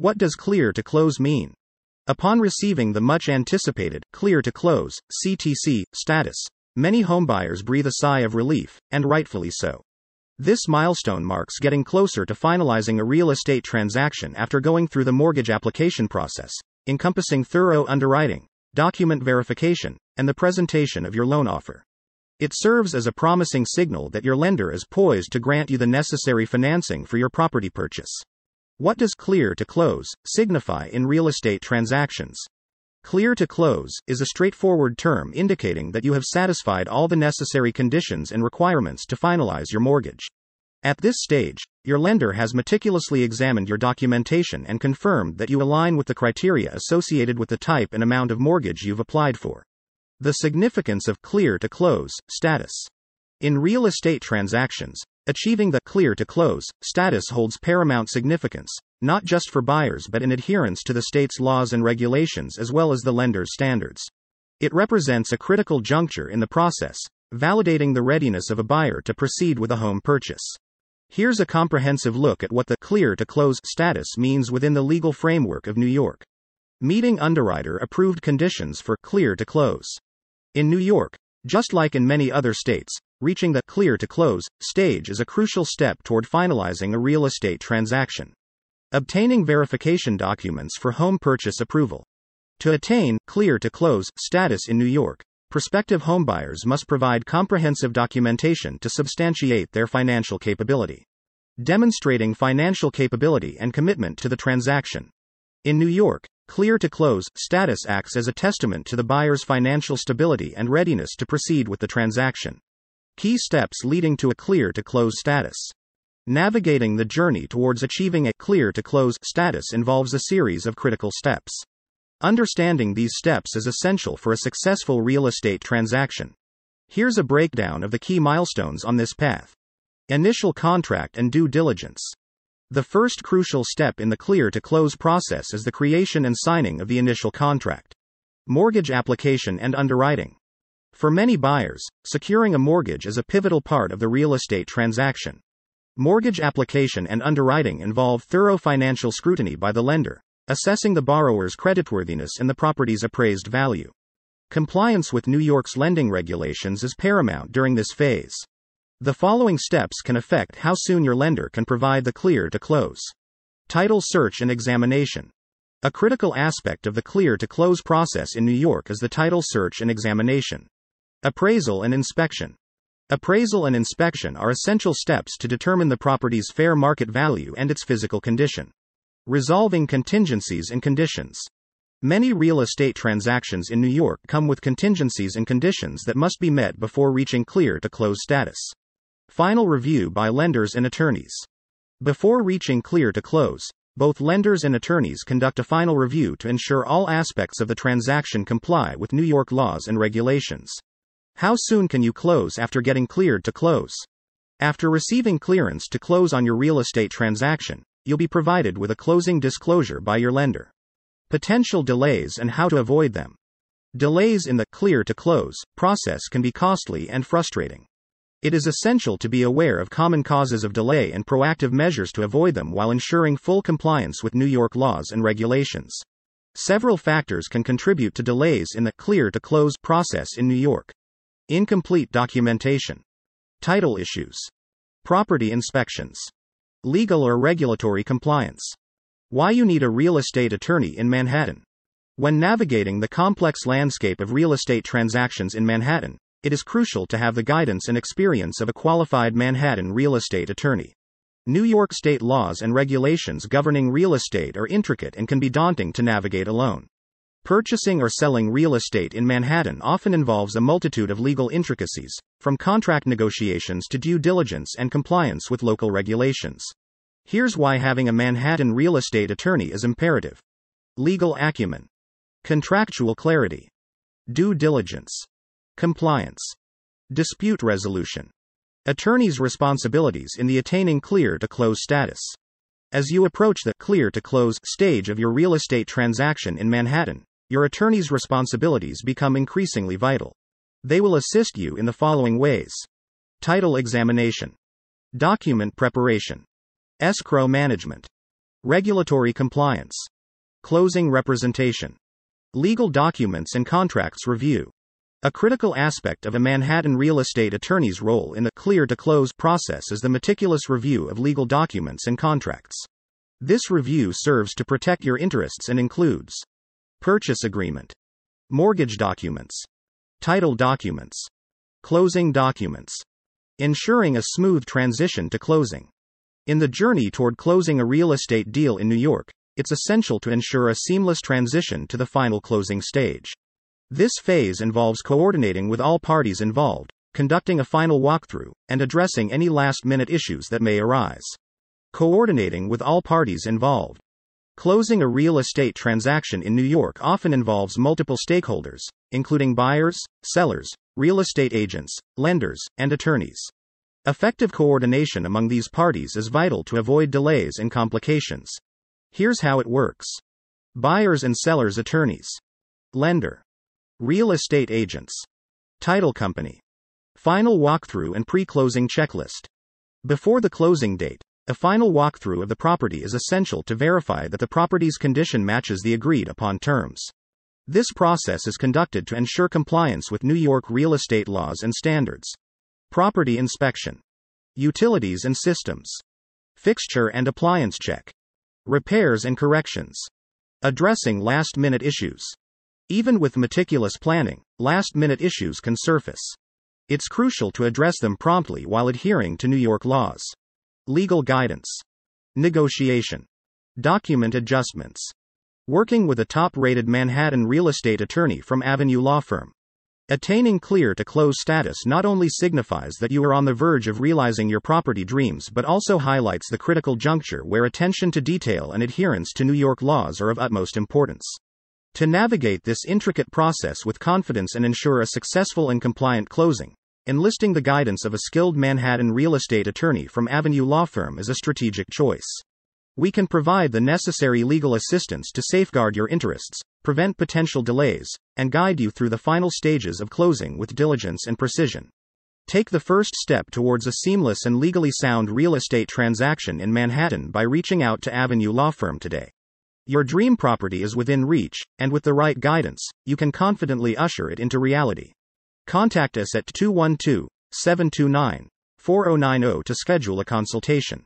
What does clear to close mean? Upon receiving the much anticipated clear to close CTC status, many homebuyers breathe a sigh of relief, and rightfully so. This milestone marks getting closer to finalizing a real estate transaction after going through the mortgage application process, encompassing thorough underwriting, document verification, and the presentation of your loan offer. It serves as a promising signal that your lender is poised to grant you the necessary financing for your property purchase. What does clear to close signify in real estate transactions? Clear to close is a straightforward term indicating that you have satisfied all the necessary conditions and requirements to finalize your mortgage. At this stage, your lender has meticulously examined your documentation and confirmed that you align with the criteria associated with the type and amount of mortgage you've applied for. The significance of clear to close status. In real estate transactions, achieving the clear to close status holds paramount significance, not just for buyers but in adherence to the state's laws and regulations as well as the lender's standards. It represents a critical juncture in the process, validating the readiness of a buyer to proceed with a home purchase. Here's a comprehensive look at what the clear to close status means within the legal framework of New York. Meeting underwriter approved conditions for clear to close. In New York, just like in many other states, reaching the clear to close stage is a crucial step toward finalizing a real estate transaction. Obtaining verification documents for home purchase approval. To attain clear to close status in New York, prospective homebuyers must provide comprehensive documentation to substantiate their financial capability. Demonstrating financial capability and commitment to the transaction. In New York, Clear to close status acts as a testament to the buyer's financial stability and readiness to proceed with the transaction. Key steps leading to a clear to close status. Navigating the journey towards achieving a clear to close status involves a series of critical steps. Understanding these steps is essential for a successful real estate transaction. Here's a breakdown of the key milestones on this path. Initial contract and due diligence. The first crucial step in the clear to close process is the creation and signing of the initial contract. Mortgage application and underwriting. For many buyers, securing a mortgage is a pivotal part of the real estate transaction. Mortgage application and underwriting involve thorough financial scrutiny by the lender, assessing the borrower's creditworthiness and the property's appraised value. Compliance with New York's lending regulations is paramount during this phase. The following steps can affect how soon your lender can provide the clear to close. Title search and examination. A critical aspect of the clear to close process in New York is the title search and examination. Appraisal and inspection. Appraisal and inspection are essential steps to determine the property's fair market value and its physical condition. Resolving contingencies and conditions. Many real estate transactions in New York come with contingencies and conditions that must be met before reaching clear to close status. Final review by lenders and attorneys. Before reaching clear to close, both lenders and attorneys conduct a final review to ensure all aspects of the transaction comply with New York laws and regulations. How soon can you close after getting cleared to close? After receiving clearance to close on your real estate transaction, you'll be provided with a closing disclosure by your lender. Potential delays and how to avoid them. Delays in the clear to close process can be costly and frustrating. It is essential to be aware of common causes of delay and proactive measures to avoid them while ensuring full compliance with New York laws and regulations. Several factors can contribute to delays in the clear to close process in New York. Incomplete documentation, title issues, property inspections, legal or regulatory compliance. Why you need a real estate attorney in Manhattan. When navigating the complex landscape of real estate transactions in Manhattan, it is crucial to have the guidance and experience of a qualified Manhattan real estate attorney. New York state laws and regulations governing real estate are intricate and can be daunting to navigate alone. Purchasing or selling real estate in Manhattan often involves a multitude of legal intricacies, from contract negotiations to due diligence and compliance with local regulations. Here's why having a Manhattan real estate attorney is imperative legal acumen, contractual clarity, due diligence. Compliance. Dispute resolution. Attorney's responsibilities in the attaining clear to close status. As you approach the clear to close stage of your real estate transaction in Manhattan, your attorney's responsibilities become increasingly vital. They will assist you in the following ways title examination, document preparation, escrow management, Regulatory compliance. Closing representation. Legal documents and contracts review. A critical aspect of a Manhattan real estate attorney's role in the clear to close process is the meticulous review of legal documents and contracts. This review serves to protect your interests and includes purchase agreement, mortgage documents, title documents, closing documents, ensuring a smooth transition to closing. In the journey toward closing a real estate deal in New York, it's essential to ensure a seamless transition to the final closing stage. This phase involves coordinating with all parties involved, conducting a final walkthrough, and addressing any last minute issues that may arise. Coordinating with all parties involved. Closing a real estate transaction in New York often involves multiple stakeholders, including buyers, sellers, real estate agents, lenders, and attorneys. Effective coordination among these parties is vital to avoid delays and complications. Here's how it works Buyers and sellers attorneys, lender, Real estate agents. Title company. Final walkthrough and pre closing checklist. Before the closing date, a final walkthrough of the property is essential to verify that the property's condition matches the agreed upon terms. This process is conducted to ensure compliance with New York real estate laws and standards. Property inspection. Utilities and systems. Fixture and appliance check. Repairs and corrections. Addressing last minute issues. Even with meticulous planning, last minute issues can surface. It's crucial to address them promptly while adhering to New York laws. Legal guidance, negotiation, document adjustments. Working with a top rated Manhattan real estate attorney from Avenue Law Firm. Attaining clear to close status not only signifies that you are on the verge of realizing your property dreams but also highlights the critical juncture where attention to detail and adherence to New York laws are of utmost importance. To navigate this intricate process with confidence and ensure a successful and compliant closing, enlisting the guidance of a skilled Manhattan real estate attorney from Avenue Law Firm is a strategic choice. We can provide the necessary legal assistance to safeguard your interests, prevent potential delays, and guide you through the final stages of closing with diligence and precision. Take the first step towards a seamless and legally sound real estate transaction in Manhattan by reaching out to Avenue Law Firm today. Your dream property is within reach, and with the right guidance, you can confidently usher it into reality. Contact us at 212 729 4090 to schedule a consultation.